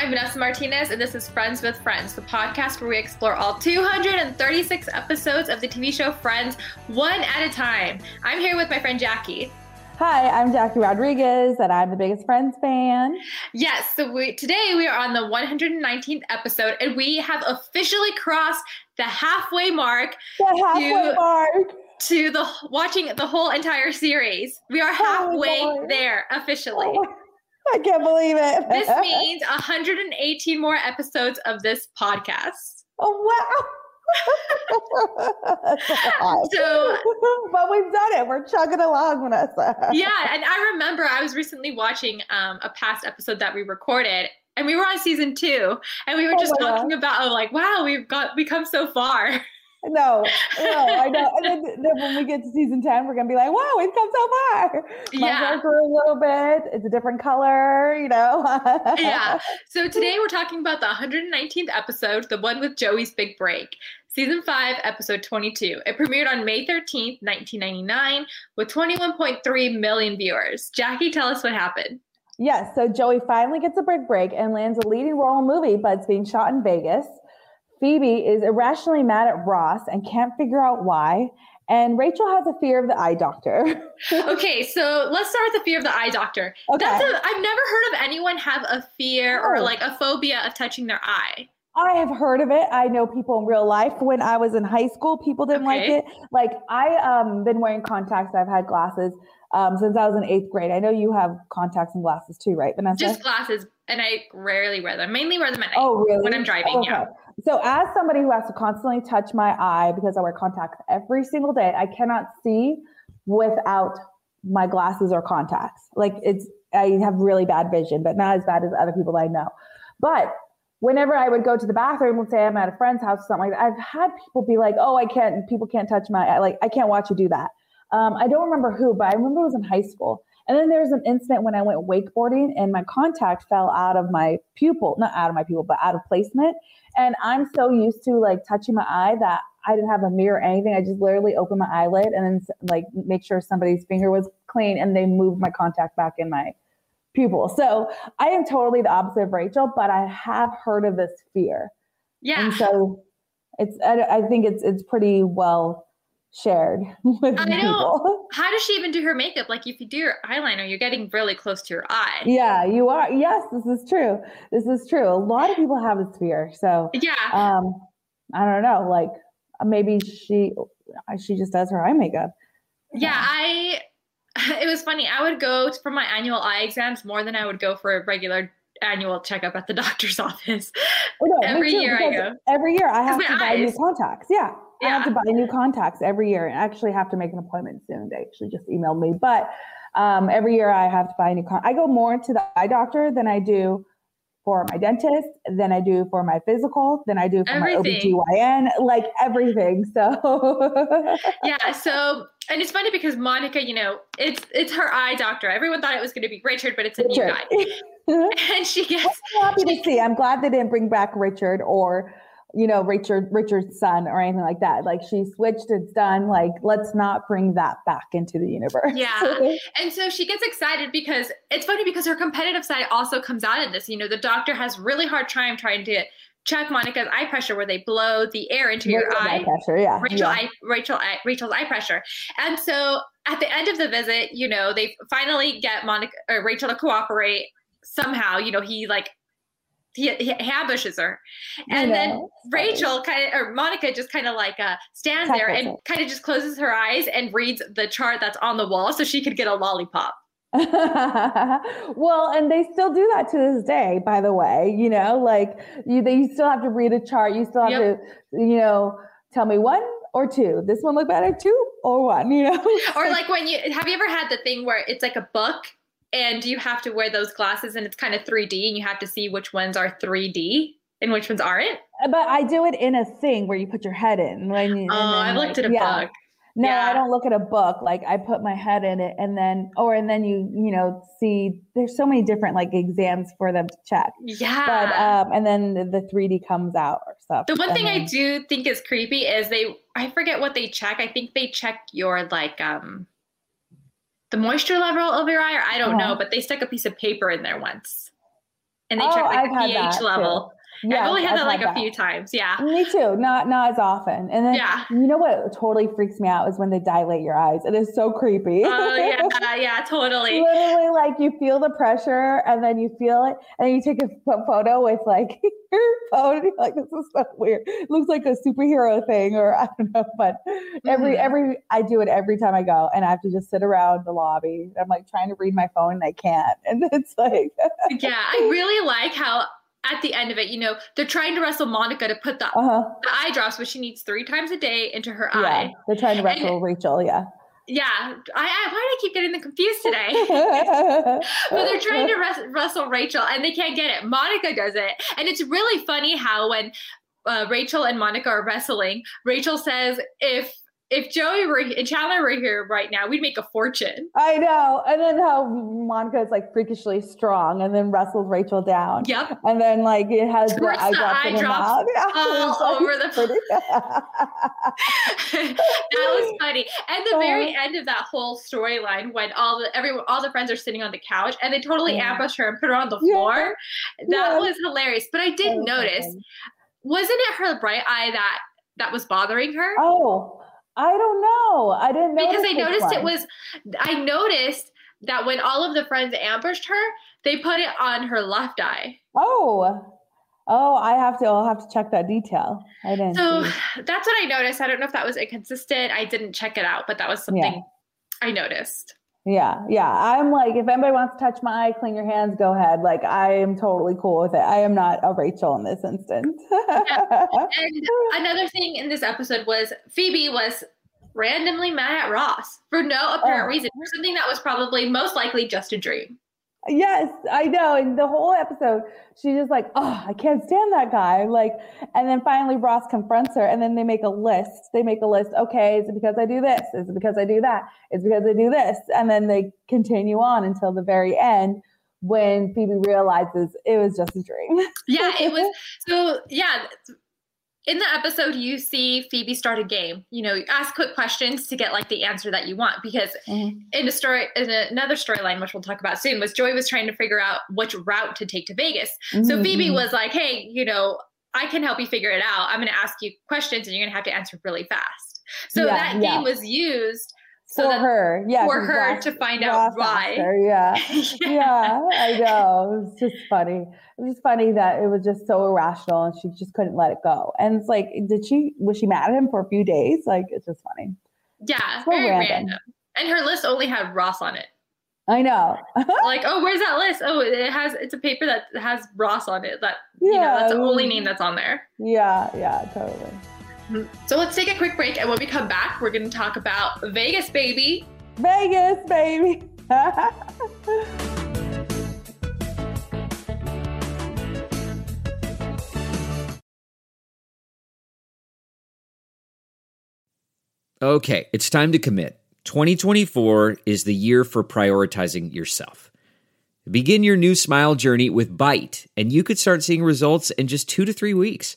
I'm Vanessa Martinez, and this is Friends with Friends, the podcast where we explore all 236 episodes of the TV show Friends one at a time. I'm here with my friend Jackie. Hi, I'm Jackie Rodriguez, and I'm the biggest Friends fan. Yes, so we, today we are on the 119th episode, and we have officially crossed the halfway mark. The halfway to, mark to the watching the whole entire series. We are halfway oh there officially. Oh I can't believe it. this means 118 more episodes of this podcast. Oh wow. so, but we've done it. We're chugging along, Vanessa. yeah, and I remember I was recently watching um, a past episode that we recorded, and we were on season two, and we were just oh talking God. about, oh, like, wow, we've got we come so far. No, no, I know. And then, then, when we get to season 10, we're going to be like, wow, we've come so far. My yeah. hair grew a little bit. It's a different color, you know? yeah. So today we're talking about the 119th episode, the one with Joey's big break. Season 5, episode 22. It premiered on May 13th, 1999, with 21.3 million viewers. Jackie, tell us what happened. Yes, so Joey finally gets a big break and lands a leading role in a movie, but it's being shot in Vegas. Phoebe is irrationally mad at Ross and can't figure out why. And Rachel has a fear of the eye doctor. okay, so let's start with the fear of the eye doctor. Okay. That's a, I've never heard of anyone have a fear oh. or like a phobia of touching their eye. I have heard of it. I know people in real life. When I was in high school, people didn't okay. like it. Like I um been wearing contacts. I've had glasses um since I was in eighth grade. I know you have contacts and glasses too, right, Vanessa? Just glasses, and I rarely wear them. Mainly wear them at night. Oh, really? When I'm driving, okay. yeah. So, as somebody who has to constantly touch my eye because I wear contacts every single day, I cannot see without my glasses or contacts. Like it's, I have really bad vision, but not as bad as other people I know. But whenever I would go to the bathroom, let's say I'm at a friend's house or something like that, I've had people be like, "Oh, I can't. People can't touch my eye. Like I can't watch you do that." Um, I don't remember who, but I remember it was in high school. And then there was an incident when I went wakeboarding and my contact fell out of my pupil, not out of my pupil, but out of placement. And I'm so used to like touching my eye that I didn't have a mirror or anything. I just literally opened my eyelid and then like make sure somebody's finger was clean and they moved my contact back in my pupil. So I am totally the opposite of Rachel, but I have heard of this fear. Yeah. And so it's, I, I think it's, it's pretty well shared with I know. people. How does she even do her makeup? Like if you do your eyeliner, you're getting really close to your eye. Yeah, you are. Yes, this is true. This is true. A lot of people have this fear. So yeah. Um, I don't know. Like maybe she she just does her eye makeup. Yeah, I. It was funny. I would go for my annual eye exams more than I would go for a regular annual checkup at the doctor's office. Oh, no, every year I go. Every year I have to buy eyes. new contacts. Yeah. I have to buy new contacts every year and actually have to make an appointment soon. They actually just emailed me, but um, every year I have to buy a new con. I go more to the eye doctor than I do for my dentist, than I do for my physical, than I do for everything. my OBGYN, like everything. So yeah, so and it's funny because Monica, you know, it's it's her eye doctor. Everyone thought it was going to be Richard, but it's a Richard. new guy. and she gets I'm happy to see. I'm glad they didn't bring back Richard or you know, Richard Richard's son or anything like that. Like she switched, it's done. Like let's not bring that back into the universe. Yeah. and so she gets excited because it's funny because her competitive side also comes out in this. You know, the doctor has really hard time trying to check Monica's eye pressure where they blow the air into Rachel's your eye. eye pressure, yeah. Rachel yeah. Eye, Rachel eye, Rachel's eye pressure. And so at the end of the visit, you know, they finally get Monica or Rachel to cooperate somehow. You know, he like he, he ambushes her. And then rachel kind of or monica just kind of like uh stands there and kind of just closes her eyes and reads the chart that's on the wall so she could get a lollipop. Well and they still do that to this day by the way you know like you they you still have to read a chart. You still have yep. to you know tell me one or two. This one look better two or one you know? Or like when you have you ever had the thing where it's like a book and you have to wear those glasses and it's kind of 3D and you have to see which ones are 3D and which ones aren't. But I do it in a thing where you put your head in. When you, oh, I looked like, at a yeah. book. No, yeah. I don't look at a book. Like I put my head in it and then or and then you, you know, see there's so many different like exams for them to check. Yeah. But um and then the, the 3D comes out or stuff. The one thing then, I do think is creepy is they I forget what they check. I think they check your like um the moisture level of your eye, or I don't know, but they stuck a piece of paper in there once. and they oh, check like the pH level. Too. Yeah, I've only had I've that like a few times. Yeah. Me too. Not not as often. And then yeah. you know what totally freaks me out is when they dilate your eyes. It is so creepy. Oh yeah, yeah, totally. Literally like you feel the pressure and then you feel it and then you take a photo with like your phone and you're like, this is so weird. It looks like a superhero thing or I don't know. But every mm-hmm. every I do it every time I go and I have to just sit around the lobby. I'm like trying to read my phone and I can't. And it's like Yeah, I really like how at the end of it, you know, they're trying to wrestle Monica to put the, uh-huh. the eye drops, which she needs three times a day, into her yeah, eye. They're trying to wrestle and, Rachel, yeah. Yeah, I, I, why do I keep getting them confused today? but they're trying to res- wrestle Rachel, and they can't get it. Monica does it, and it's really funny how when uh, Rachel and Monica are wrestling, Rachel says, "If if Joey were and Chandler were here right now, we'd make a fortune. I know. And then how Monica is like freakishly strong and then wrestles Rachel down. Yep. And then like it has the eye, drops eye drops all over the place. That was funny. And the very uh-huh. end of that whole storyline when all the everyone all the friends are sitting on the couch and they totally yeah. ambush her and put her on the floor. Yeah. That yeah. was hilarious. But I did notice, wasn't it her bright eye that that was bothering her? Oh, I don't know. I didn't know because I noticed one. it was. I noticed that when all of the friends ambushed her, they put it on her left eye. Oh, oh, I have to. I'll have to check that detail. I didn't. So see. that's what I noticed. I don't know if that was inconsistent. I didn't check it out, but that was something yeah. I noticed. Yeah, yeah. I'm like, if anybody wants to touch my eye, clean your hands, go ahead. Like, I am totally cool with it. I am not a Rachel in this instance. yeah. And another thing in this episode was Phoebe was randomly mad at Ross for no apparent oh. reason, for something that was probably most likely just a dream. Yes, I know. And the whole episode, she's just like, oh, I can't stand that guy. Like, and then finally Ross confronts her and then they make a list. They make a list. Okay, is it because I do this? Is it because I do that? Is it because I do this? And then they continue on until the very end when Phoebe realizes it was just a dream. yeah, it was. So, yeah, in the episode you see phoebe start a game you know you ask quick questions to get like the answer that you want because mm-hmm. in a story in another storyline which we'll talk about soon was joey was trying to figure out which route to take to vegas mm-hmm. so phoebe was like hey you know i can help you figure it out i'm going to ask you questions and you're going to have to answer really fast so yeah, that yeah. game was used so for her, yeah, for her Ross, to find out why. yeah. yeah, yeah, I know. It's just funny. It was funny that it was just so irrational, and she just couldn't let it go. And it's like, did she? Was she mad at him for a few days? Like, it's just funny. Yeah, so very random. random. And her list only had Ross on it. I know. like, oh, where's that list? Oh, it has. It's a paper that has Ross on it. That yeah, you know, that's the only name that's on there. Yeah, yeah, totally. So let's take a quick break. And when we come back, we're going to talk about Vegas, baby. Vegas, baby. okay, it's time to commit. 2024 is the year for prioritizing yourself. Begin your new smile journey with Byte, and you could start seeing results in just two to three weeks.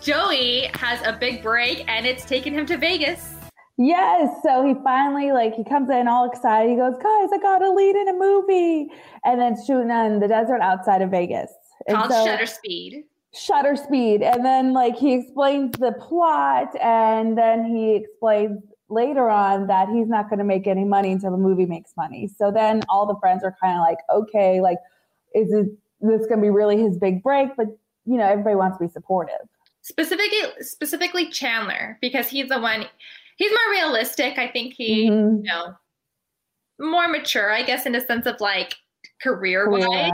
Joey has a big break and it's taken him to Vegas. Yes. So he finally like he comes in all excited. He goes, guys, I got a lead in a movie. And then shooting on the desert outside of Vegas. And Called so, Shutter Speed. Shutter Speed. And then like he explains the plot and then he explains later on that he's not going to make any money until the movie makes money. So then all the friends are kind of like, okay, like, is it, this going to be really his big break? But, you know, everybody wants to be supportive specifically specifically Chandler because he's the one he's more realistic. I think he mm-hmm. you know more mature, I guess, in a sense of like career wise.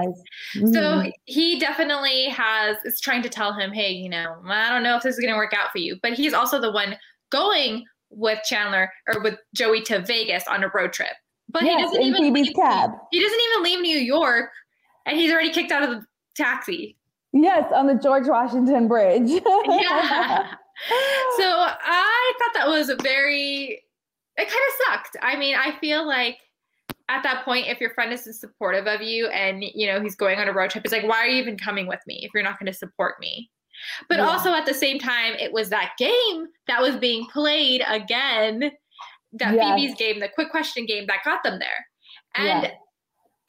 Mm-hmm. So he definitely has is trying to tell him, hey, you know, I don't know if this is gonna work out for you. But he's also the one going with Chandler or with Joey to Vegas on a road trip. But yes, he doesn't even leave, cab. he doesn't even leave New York and he's already kicked out of the taxi. Yes, on the George Washington Bridge. yeah. So I thought that was a very it kind of sucked. I mean, I feel like at that point, if your friend isn't supportive of you and you know he's going on a road trip, it's like, why are you even coming with me if you're not going to support me? But Yeah. also at the same time, it was that game that was being played again, that Yes. Phoebe's game, the quick question game that got them there. And Yeah.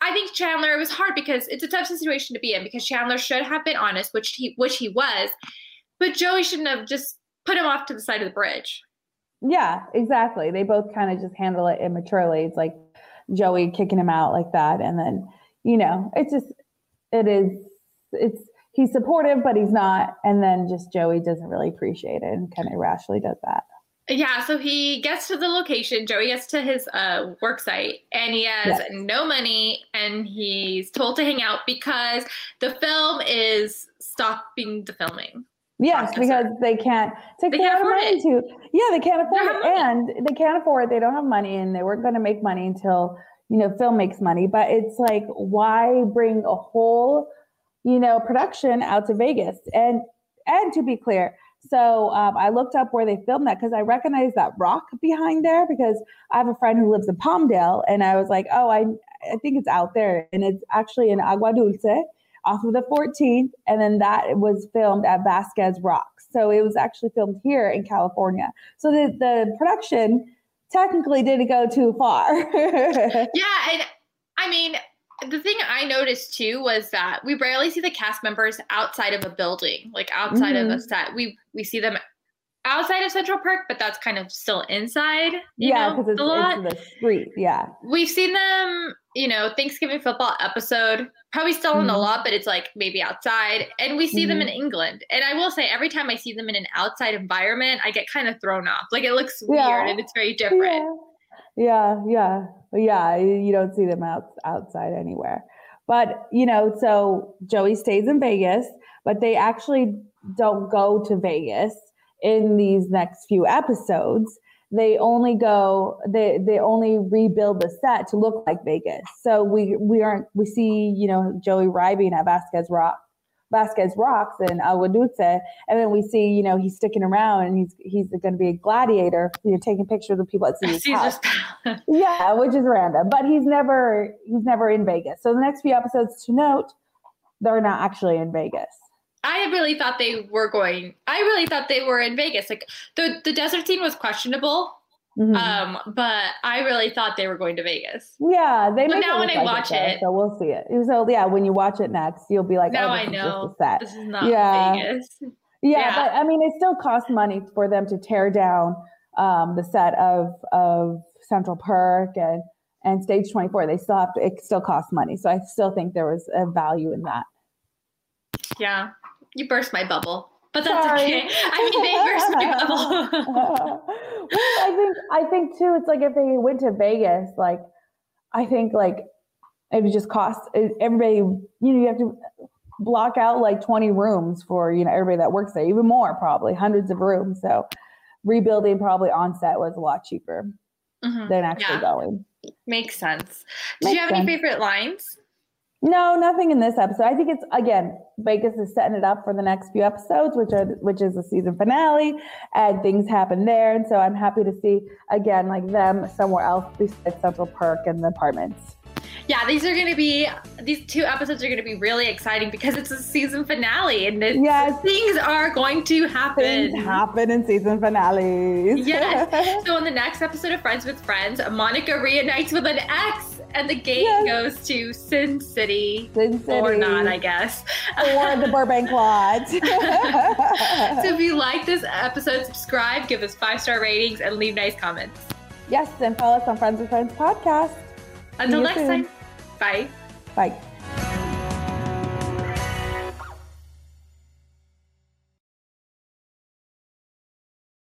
I think Chandler it was hard because it's a tough situation to be in because Chandler should have been honest, which he which he was, but Joey shouldn't have just put him off to the side of the bridge. Yeah, exactly. They both kind of just handle it immaturely. It's like Joey kicking him out like that. And then, you know, it's just, it is, it's, he's supportive, but he's not. And then just Joey doesn't really appreciate it and kind of irrationally does that. Yeah, so he gets to the location. Joey gets to his uh, work site, and he has Yes. no money, and he's told to hang out because the film is stopping the filming. Yes, Processor. because they can't take They can't afford money to. Yeah, they can't afford don't it, and they can't afford it. They don't have money, and they weren't going to make money until you know film makes money. But it's like, why bring a whole you know production out to Vegas? And and to be clear, so um, I looked up where they filmed that because I recognize that rock behind there because I have a friend who lives in Palmdale, and I was like, oh, I I think it's out there, and it's actually in Agua Dulce off of the 14th, and then that was filmed at Vasquez Rocks. So it was actually filmed here in California. So the, the production technically didn't go too far. Yeah, and I mean, the thing I noticed too was that we rarely see the cast members outside of a building, like outside of a Mhm. set. We we see them outside of Central Park, but that's kind of still inside. You yeah, because it's, the lot. it's the street. Yeah. We've seen them, you know, Thanksgiving football episode, probably still in the Mhm. lot, but it's like maybe outside. And we see them in Mm-hmm. England. And I will say, every time I see them in an outside environment, I get kind of thrown off. Like it looks Yeah. weird and it's very different. Yeah, yeah, yeah, yeah. You don't see them out outside anywhere. But you know, so Joey stays in Vegas, but they actually don't go to Vegas in these next few episodes. They only go they they only rebuild the set to look like Vegas. So we we aren't we see, you know, Joey arriving at Vasquez Rock Vasquez Rocks and uh, Agua Dulce, and then we see, you know, he's sticking around and he's he's going to be a gladiator, you know, taking pictures of people at Caesar's. Caesar's Yeah, which is random, but he's never he's never in Vegas. So the next few episodes to note, they're not actually in Vegas. I really thought they were going. I really thought they were in Vegas. Like the the desert scene was questionable, Mhm. um, but I really thought they were going to Vegas. yeah, they but now when I like watch though, it- so we'll see it. So yeah, when you watch it next, you'll be like, now oh, I this is know just a set. this is not Yeah. Vegas. Yeah, Yeah. but I mean, it still costs money for them to tear down um, the set of of Central Perk and and Stage Twenty Four. They still have to. It still costs money, so I still think there was a value in that. Yeah, you burst my bubble, but that's Sorry. okay. I mean, they burst my bubble. well, I think I think too. It's like if they went to Vegas, like I think like it would just cost everybody. You know, you have to block out like twenty rooms for you know everybody that works there, even more probably hundreds of rooms. So rebuilding probably on set was a lot cheaper Mhm. than actually Yeah. going. Makes sense. Did Makes you have any favorite lines? No, nothing in this episode. I think it's again Vegas is setting it up for the next few episodes, which are which is the season finale, and things happen there. And so I'm happy to see again like them somewhere else besides Central Park and the apartments. Yeah, these are going to be these two episodes are going to be really exciting because it's a season finale and Yes. things are going to happen. Things happen in season finales. Yes. So in the next episode of Friends with Friends, Monica reunites with an ex, and the game Yes. goes to Sin City, Sin City. or not, I guess. or the Burbank Lodge. so if you like this episode, subscribe, give us five star ratings, and leave nice comments. yes, and follow us on Friends with Friends podcast. Until next soon. time, bye. Bye.